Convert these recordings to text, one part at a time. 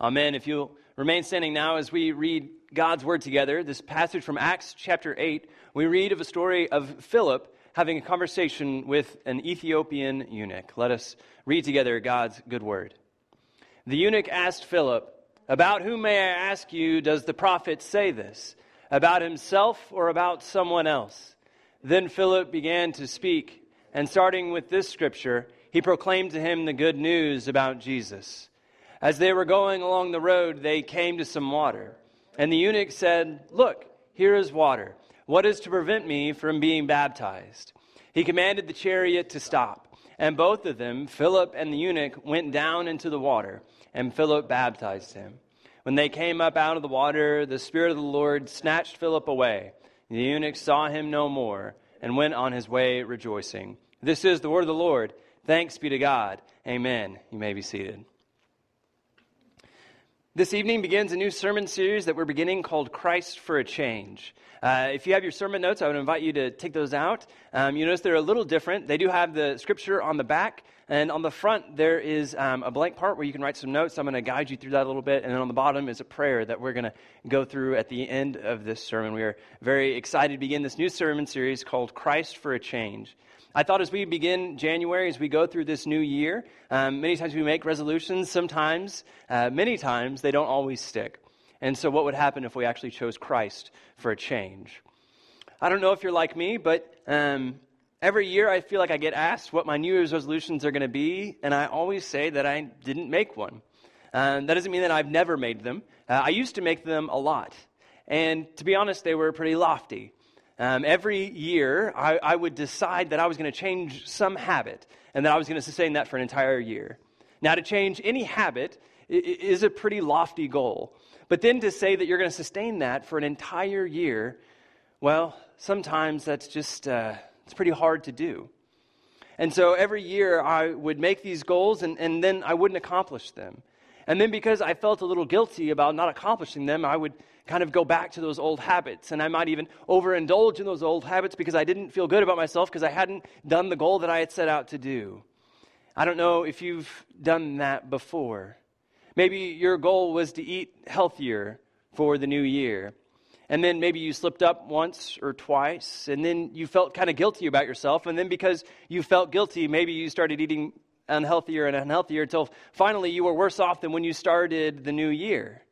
Amen. If you'll remain standing now as we read God's word together, this passage from Acts chapter 8, we read of a story of Philip having a conversation with an Ethiopian eunuch. Let us read together God's good word. The eunuch asked Philip, About whom, may I ask you, does the prophet say this? About himself or about someone else? Then Philip began to speak, and starting with this scripture, he proclaimed to him the good news about Jesus. As they were going along the road, they came to some water. And the eunuch said, Look, here is water. What is to prevent me from being baptized? He commanded the chariot to stop. And both of them, Philip and the eunuch, went down into the water, and Philip baptized him. When they came up out of the water, the Spirit of the Lord snatched Philip away. The eunuch saw him no more and went on his way rejoicing. This is the word of the Lord. Thanks be to God. Amen. You may be seated. This evening begins a new sermon series that we're beginning called Christ for a Change. Uh, if you have your sermon notes, I would invite you to take those out. Um, you notice they're a little different. They do have the scripture on the back, and on the front, there is um, a blank part where you can write some notes. I'm going to guide you through that a little bit. And then on the bottom is a prayer that we're going to go through at the end of this sermon. We are very excited to begin this new sermon series called Christ for a Change. I thought as we begin January, as we go through this new year, um, many times we make resolutions. Sometimes, uh, many times, they don't always stick. And so, what would happen if we actually chose Christ for a change? I don't know if you're like me, but um, every year I feel like I get asked what my New Year's resolutions are going to be, and I always say that I didn't make one. Um, that doesn't mean that I've never made them. Uh, I used to make them a lot. And to be honest, they were pretty lofty. Um, every year, I, I would decide that I was going to change some habit and that I was going to sustain that for an entire year. Now, to change any habit is a pretty lofty goal. But then to say that you're going to sustain that for an entire year, well, sometimes that's just, uh, it's pretty hard to do. And so every year I would make these goals and, and then I wouldn't accomplish them. And then because I felt a little guilty about not accomplishing them, I would kind of go back to those old habits. And I might even overindulge in those old habits because I didn't feel good about myself because I hadn't done the goal that I had set out to do. I don't know if you've done that before. Maybe your goal was to eat healthier for the new year. And then maybe you slipped up once or twice, and then you felt kind of guilty about yourself. And then because you felt guilty, maybe you started eating unhealthier and unhealthier until finally you were worse off than when you started the new year.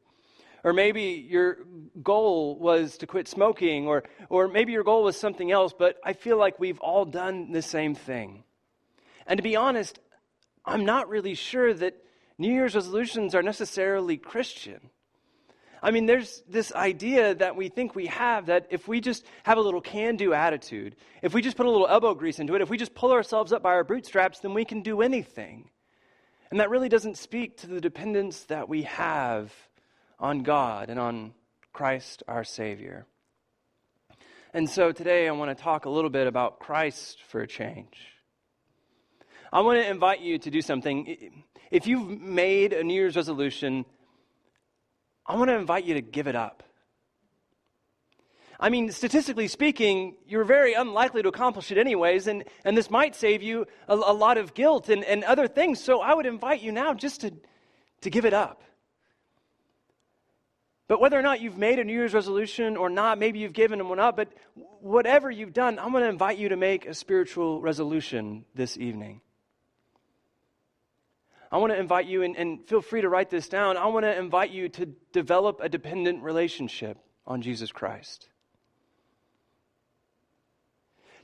Or maybe your goal was to quit smoking, or, or maybe your goal was something else, but I feel like we've all done the same thing. And to be honest, I'm not really sure that New Year's resolutions are necessarily Christian. I mean, there's this idea that we think we have that if we just have a little can do attitude, if we just put a little elbow grease into it, if we just pull ourselves up by our bootstraps, then we can do anything. And that really doesn't speak to the dependence that we have on God and on Christ our Savior. And so today I want to talk a little bit about Christ for a change. I want to invite you to do something. If you've made a New Year's resolution, I want to invite you to give it up. I mean, statistically speaking, you're very unlikely to accomplish it anyways, and, and this might save you a, a lot of guilt and, and other things. So I would invite you now just to, to give it up. But whether or not you've made a New Year's resolution or not, maybe you've given them one up, but whatever you've done, I'm going to invite you to make a spiritual resolution this evening. I want to invite you, and, and feel free to write this down. I want to invite you to develop a dependent relationship on Jesus Christ.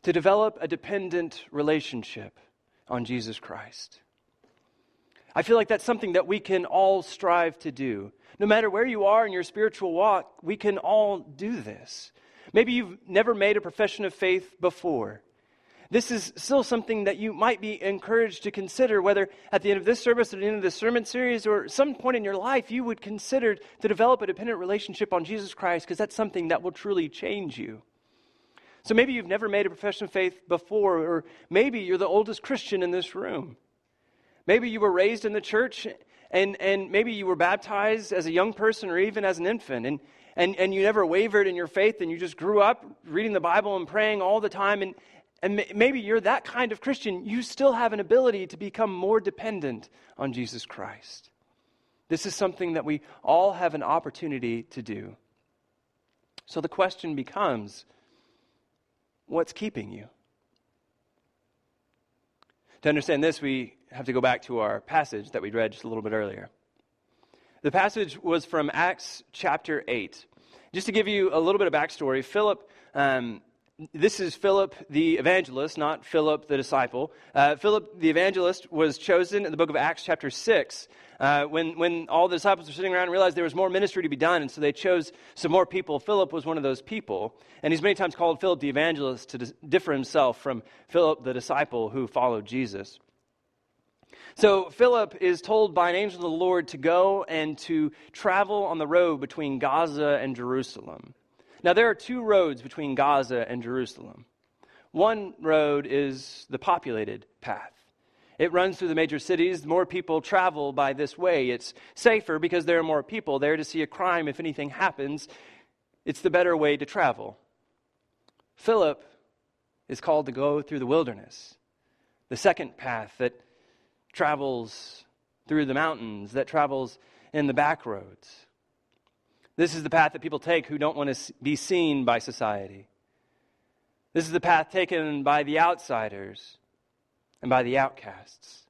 To develop a dependent relationship on Jesus Christ. I feel like that's something that we can all strive to do. No matter where you are in your spiritual walk, we can all do this. Maybe you've never made a profession of faith before. This is still something that you might be encouraged to consider, whether at the end of this service or at the end of this sermon series or some point in your life, you would consider to develop a dependent relationship on Jesus Christ, because that's something that will truly change you. So maybe you've never made a profession of faith before, or maybe you're the oldest Christian in this room. Maybe you were raised in the church and, and maybe you were baptized as a young person or even as an infant and, and, and you never wavered in your faith and you just grew up reading the Bible and praying all the time. And, and maybe you're that kind of Christian. You still have an ability to become more dependent on Jesus Christ. This is something that we all have an opportunity to do. So the question becomes what's keeping you? To understand this, we have to go back to our passage that we read just a little bit earlier. The passage was from Acts chapter 8. Just to give you a little bit of backstory, Philip, um, this is Philip the evangelist, not Philip the disciple. Uh, Philip the evangelist was chosen in the book of Acts chapter 6 uh, when, when all the disciples were sitting around and realized there was more ministry to be done, and so they chose some more people. Philip was one of those people. And he's many times called Philip the evangelist to differ himself from Philip the disciple who followed Jesus. So Philip is told by an angel of the Lord to go and to travel on the road between Gaza and Jerusalem. Now, there are two roads between Gaza and Jerusalem. One road is the populated path. It runs through the major cities. More people travel by this way. It's safer because there are more people there to see a crime if anything happens. It's the better way to travel. Philip is called to go through the wilderness, the second path that travels through the mountains, that travels in the back roads. This is the path that people take who don't want to be seen by society. This is the path taken by the outsiders and by the outcasts.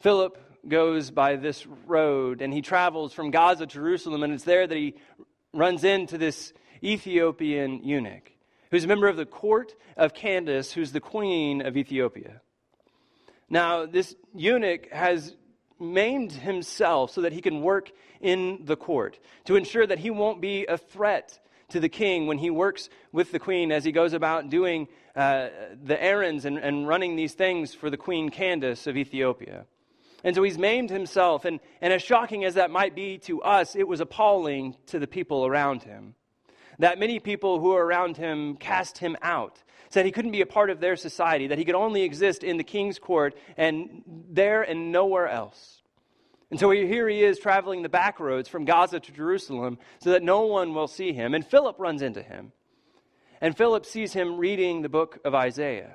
Philip goes by this road and he travels from Gaza to Jerusalem, and it's there that he runs into this Ethiopian eunuch who's a member of the court of Candace, who's the queen of Ethiopia. Now, this eunuch has maimed himself so that he can work in the court to ensure that he won't be a threat to the king when he works with the queen as he goes about doing uh, the errands and, and running these things for the queen Candace of Ethiopia. And so he's maimed himself. And, and as shocking as that might be to us, it was appalling to the people around him. That many people who were around him cast him out, said he couldn't be a part of their society, that he could only exist in the king's court and there and nowhere else. And so here he is traveling the back roads from Gaza to Jerusalem so that no one will see him. And Philip runs into him. And Philip sees him reading the book of Isaiah.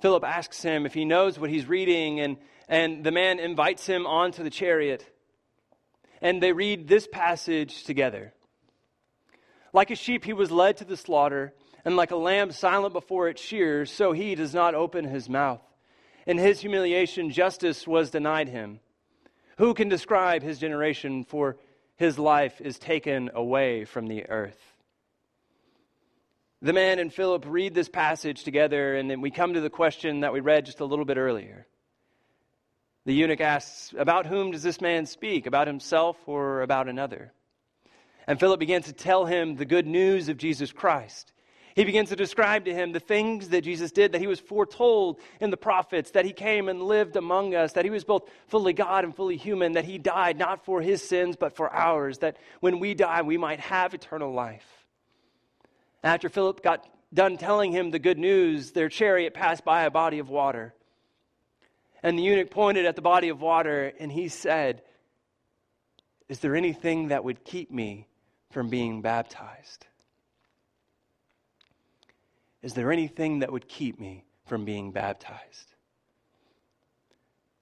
Philip asks him if he knows what he's reading, and, and the man invites him onto the chariot. And they read this passage together. Like a sheep, he was led to the slaughter, and like a lamb silent before its shears, so he does not open his mouth. In his humiliation, justice was denied him. Who can describe his generation? For his life is taken away from the earth. The man and Philip read this passage together, and then we come to the question that we read just a little bit earlier. The eunuch asks, About whom does this man speak? About himself or about another? And Philip began to tell him the good news of Jesus Christ. He begins to describe to him the things that Jesus did, that he was foretold in the prophets, that he came and lived among us, that he was both fully God and fully human, that he died not for his sins, but for ours, that when we die, we might have eternal life. After Philip got done telling him the good news, their chariot passed by a body of water. And the eunuch pointed at the body of water and he said, Is there anything that would keep me from being baptized? Is there anything that would keep me from being baptized?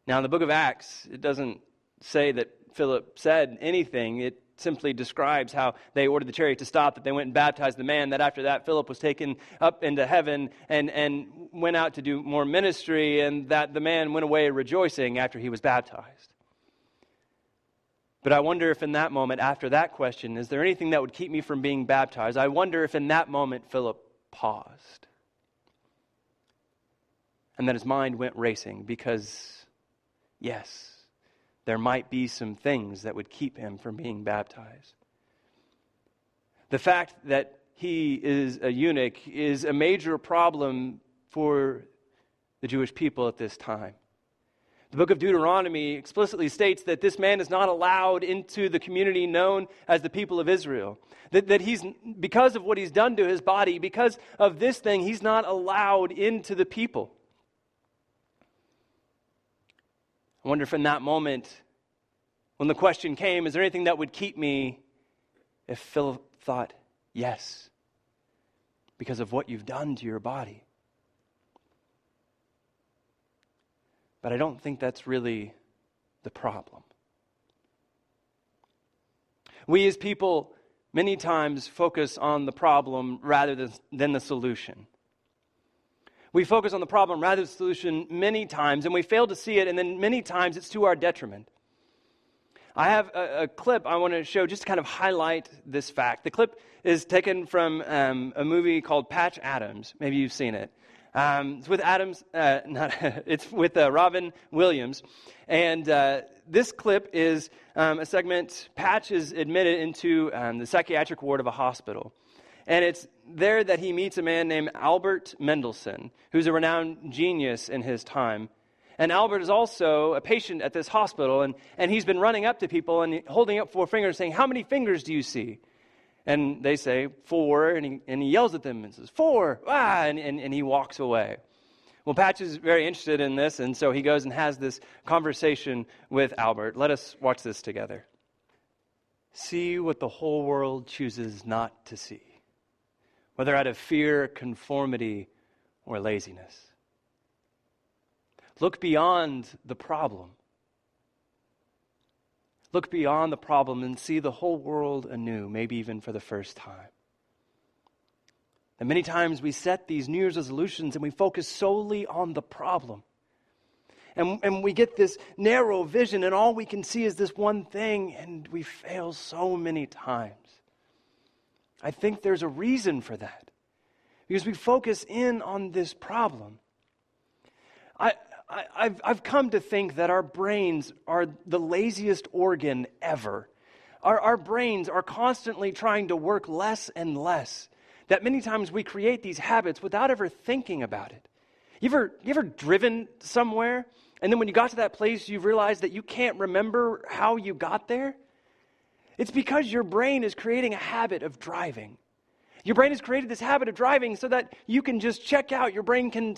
Now, in the book of Acts, it doesn't say that Philip said anything. It simply describes how they ordered the chariot to stop, that they went and baptized the man, that after that Philip was taken up into heaven and, and went out to do more ministry, and that the man went away rejoicing after he was baptized. But I wonder if in that moment, after that question, is there anything that would keep me from being baptized? I wonder if in that moment Philip paused. And then his mind went racing because, yes, there might be some things that would keep him from being baptized. The fact that he is a eunuch is a major problem for the Jewish people at this time. The book of Deuteronomy explicitly states that this man is not allowed into the community known as the people of Israel. That, that he's, because of what he's done to his body, because of this thing, he's not allowed into the people. I wonder if in that moment, when the question came, is there anything that would keep me, if Philip thought, yes, because of what you've done to your body. But I don't think that's really the problem. We as people many times focus on the problem rather than, than the solution. We focus on the problem rather than the solution many times, and we fail to see it, and then many times it's to our detriment. I have a, a clip I want to show just to kind of highlight this fact. The clip is taken from um, a movie called Patch Adams. Maybe you've seen it. Um, it's with Adams, uh, not, it's with uh, Robin Williams. And uh, this clip is um, a segment, Patch is admitted into um, the psychiatric ward of a hospital. And it's there that he meets a man named Albert Mendelson, who's a renowned genius in his time. And Albert is also a patient at this hospital, and, and he's been running up to people and holding up four fingers, saying, How many fingers do you see? And they say, Four. And he, and he yells at them and says, Four. Ah, and, and, and he walks away. Well, Patch is very interested in this, and so he goes and has this conversation with Albert. Let us watch this together. See what the whole world chooses not to see, whether out of fear, conformity, or laziness. Look beyond the problem. Look beyond the problem and see the whole world anew, maybe even for the first time. And many times we set these New Year's resolutions and we focus solely on the problem. And, and we get this narrow vision, and all we can see is this one thing, and we fail so many times. I think there's a reason for that because we focus in on this problem. I, I, have I've come to think that our brains are the laziest organ ever. Our, our brains are constantly trying to work less and less. That many times we create these habits without ever thinking about it. You ever, you ever driven somewhere, and then when you got to that place, you realize that you can't remember how you got there? It's because your brain is creating a habit of driving. Your brain has created this habit of driving so that you can just check out. Your brain can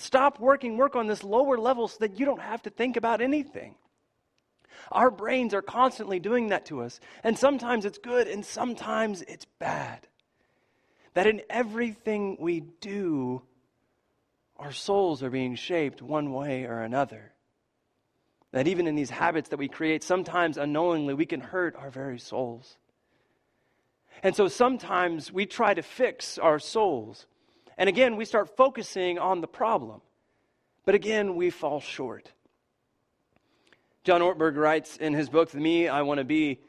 stop working, work on this lower level so that you don't have to think about anything. Our brains are constantly doing that to us. And sometimes it's good and sometimes it's bad. That in everything we do, our souls are being shaped one way or another. That even in these habits that we create, sometimes unknowingly, we can hurt our very souls. And so sometimes we try to fix our souls. And again, we start focusing on the problem. But again, we fall short. John Ortberg writes in his book, The Me I Want to Be,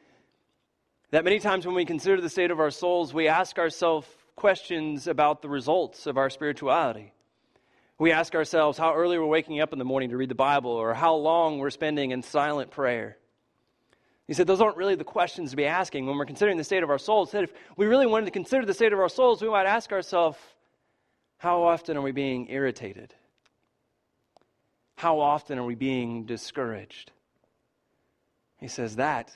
that many times when we consider the state of our souls, we ask ourselves questions about the results of our spirituality. We ask ourselves how early we're waking up in the morning to read the Bible or how long we're spending in silent prayer. He said those aren't really the questions to be asking when we're considering the state of our souls. He said if we really wanted to consider the state of our souls, we might ask ourselves, how often are we being irritated? How often are we being discouraged? He says that,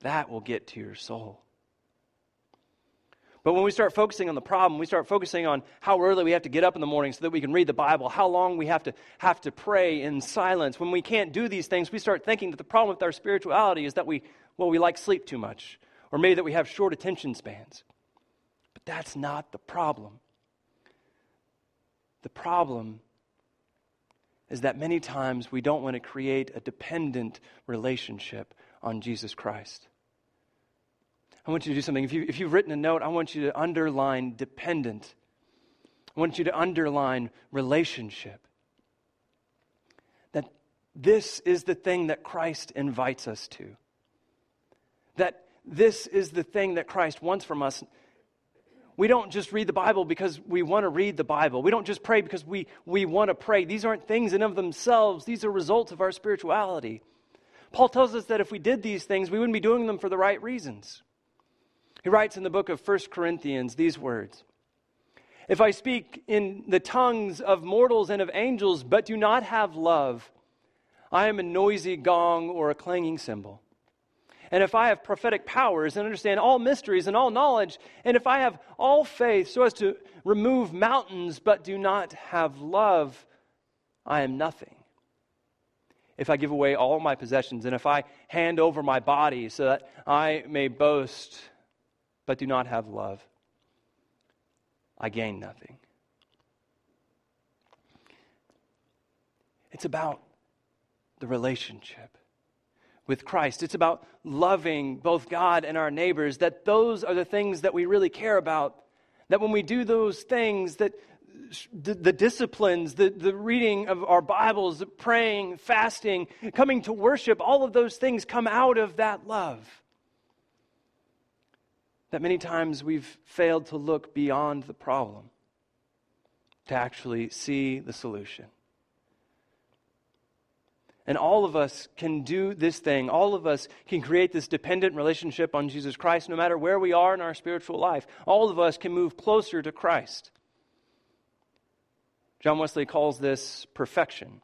that will get to your soul. But when we start focusing on the problem, we start focusing on how early we have to get up in the morning so that we can read the Bible, how long we have to have to pray in silence. When we can't do these things, we start thinking that the problem with our spirituality is that we well we like sleep too much or maybe that we have short attention spans. But that's not the problem. The problem is that many times we don't want to create a dependent relationship on Jesus Christ. I want you to do something. If, you, if you've written a note, I want you to underline dependent. I want you to underline relationship. That this is the thing that Christ invites us to. That this is the thing that Christ wants from us we don't just read the Bible because we want to read the Bible. We don't just pray because we, we want to pray. These aren't things in of themselves, these are results of our spirituality. Paul tells us that if we did these things, we wouldn't be doing them for the right reasons. He writes in the book of 1 Corinthians these words If I speak in the tongues of mortals and of angels, but do not have love, I am a noisy gong or a clanging cymbal. And if I have prophetic powers and understand all mysteries and all knowledge, and if I have all faith so as to remove mountains but do not have love, I am nothing. If I give away all my possessions, and if I hand over my body so that I may boast but do not have love, I gain nothing. It's about the relationship with Christ. It's about loving both God and our neighbors, that those are the things that we really care about. That when we do those things, that the, the disciplines, the, the reading of our Bibles, praying, fasting, coming to worship, all of those things come out of that love. That many times we've failed to look beyond the problem to actually see the solution. And all of us can do this thing. All of us can create this dependent relationship on Jesus Christ no matter where we are in our spiritual life. All of us can move closer to Christ. John Wesley calls this perfection.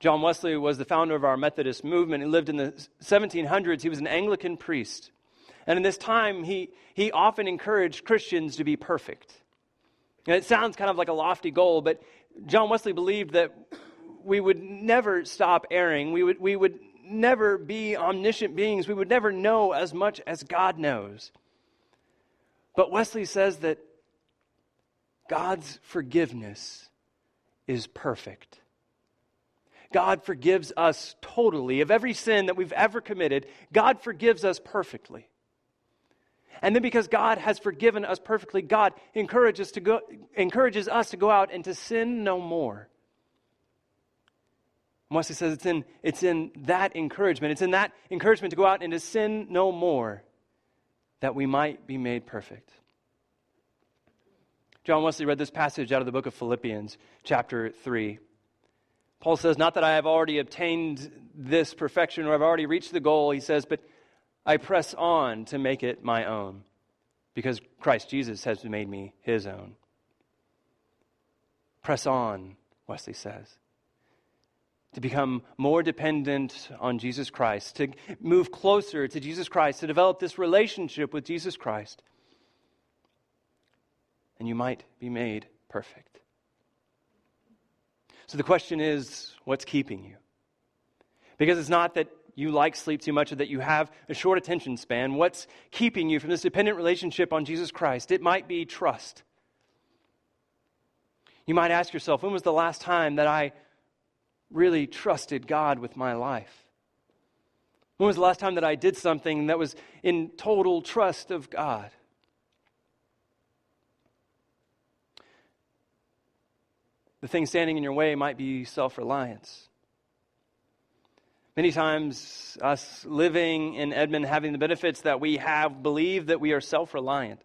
John Wesley was the founder of our Methodist movement. He lived in the 1700s. He was an Anglican priest. And in this time, he, he often encouraged Christians to be perfect. And it sounds kind of like a lofty goal, but John Wesley believed that we would never stop erring. We would, we would never be omniscient beings. We would never know as much as God knows. But Wesley says that God's forgiveness is perfect. God forgives us totally of every sin that we've ever committed. God forgives us perfectly. And then because God has forgiven us perfectly, God encourages, to go, encourages us to go out and to sin no more. Wesley says it's in, it's in that encouragement, it's in that encouragement to go out and to sin no more that we might be made perfect. John Wesley read this passage out of the book of Philippians, chapter 3. Paul says, Not that I have already obtained this perfection or I've already reached the goal, he says, but I press on to make it my own because Christ Jesus has made me his own. Press on, Wesley says to become more dependent on Jesus Christ, to move closer to Jesus Christ, to develop this relationship with Jesus Christ. And you might be made perfect. So the question is what's keeping you? Because it's not that you like sleep too much or that you have a short attention span. What's keeping you from this dependent relationship on Jesus Christ? It might be trust. You might ask yourself, when was the last time that I really trusted God with my life? When was the last time that I did something that was in total trust of God? The thing standing in your way might be self reliance. Many times, us living in Edmond, having the benefits that we have, believe that we are self reliant.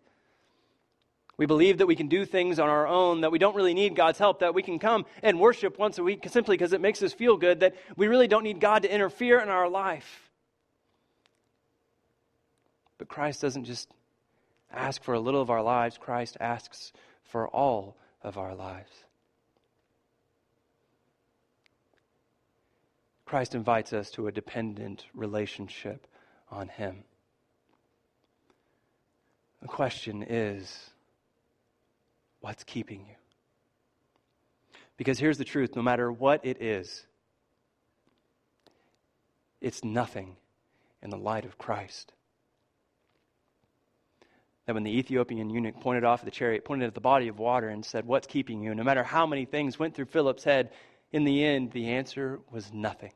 We believe that we can do things on our own, that we don't really need God's help, that we can come and worship once a week simply because it makes us feel good, that we really don't need God to interfere in our life. But Christ doesn't just ask for a little of our lives, Christ asks for all of our lives. Christ invites us to a dependent relationship on Him. The question is What's keeping you? Because here's the truth no matter what it is, it's nothing in the light of Christ. That when the Ethiopian eunuch pointed off the chariot, pointed at the body of water, and said, What's keeping you? No matter how many things went through Philip's head, in the end, the answer was nothing.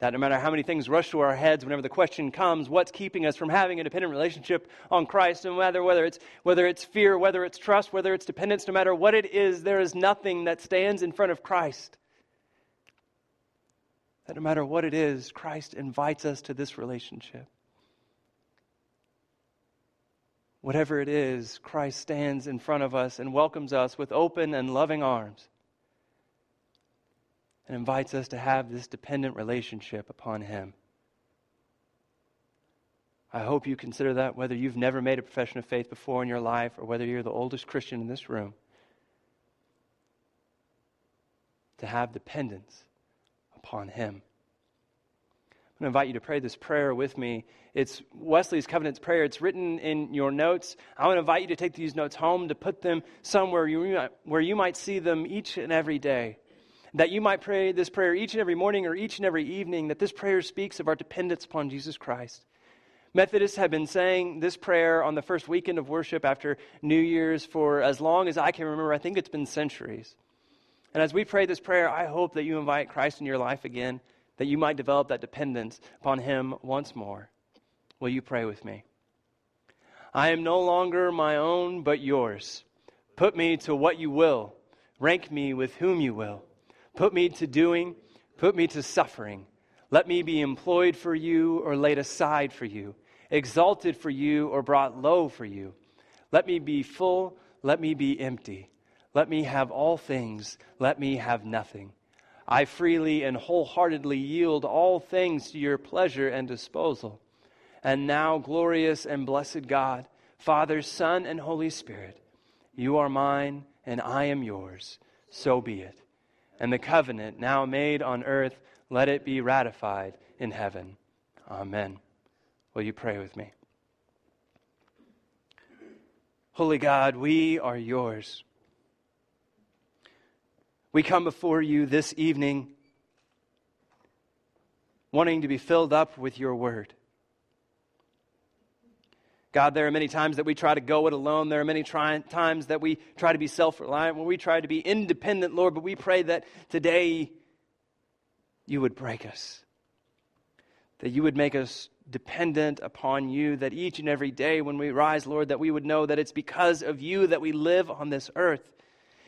That no matter how many things rush to our heads whenever the question comes, what's keeping us from having a dependent relationship on Christ, no matter whether it's, whether it's fear, whether it's trust, whether it's dependence, no matter what it is, there is nothing that stands in front of Christ. That no matter what it is, Christ invites us to this relationship. Whatever it is, Christ stands in front of us and welcomes us with open and loving arms and invites us to have this dependent relationship upon Him. I hope you consider that whether you've never made a profession of faith before in your life or whether you're the oldest Christian in this room. To have dependence upon Him. I'm going to invite you to pray this prayer with me. It's Wesley's covenant's prayer. It's written in your notes. I want to invite you to take these notes home, to put them somewhere where you might see them each and every day that you might pray this prayer each and every morning or each and every evening, that this prayer speaks of our dependence upon Jesus Christ. Methodists have been saying this prayer on the first weekend of worship after New Year's for as long as I can remember. I think it's been centuries. And as we pray this prayer, I hope that you invite Christ in your life again, that you might develop that dependence upon Him once more. Will you pray with me? I am no longer my own, but yours. Put me to what you will. Rank me with whom you will. Put me to doing, put me to suffering. Let me be employed for you or laid aside for you, exalted for you or brought low for you. Let me be full, let me be empty. Let me have all things, let me have nothing. I freely and wholeheartedly yield all things to your pleasure and disposal. And now, glorious and blessed God, Father, Son, and Holy Spirit, you are mine and I am yours. So be it. And the covenant now made on earth, let it be ratified in heaven. Amen. Will you pray with me? Holy God, we are yours. We come before you this evening wanting to be filled up with your word. God, there are many times that we try to go it alone. There are many try- times that we try to be self reliant, where we try to be independent, Lord. But we pray that today you would break us, that you would make us dependent upon you, that each and every day when we rise, Lord, that we would know that it's because of you that we live on this earth.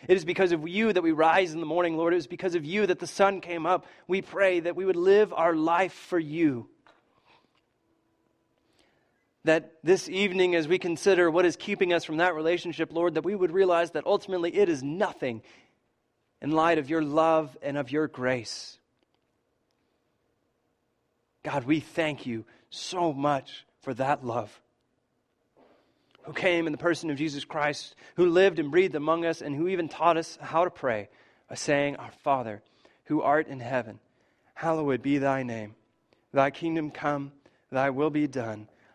It is because of you that we rise in the morning, Lord. It is because of you that the sun came up. We pray that we would live our life for you. That this evening, as we consider what is keeping us from that relationship, Lord, that we would realize that ultimately it is nothing in light of your love and of your grace. God, we thank you so much for that love who came in the person of Jesus Christ, who lived and breathed among us, and who even taught us how to pray by saying, Our Father, who art in heaven, hallowed be thy name. Thy kingdom come, thy will be done,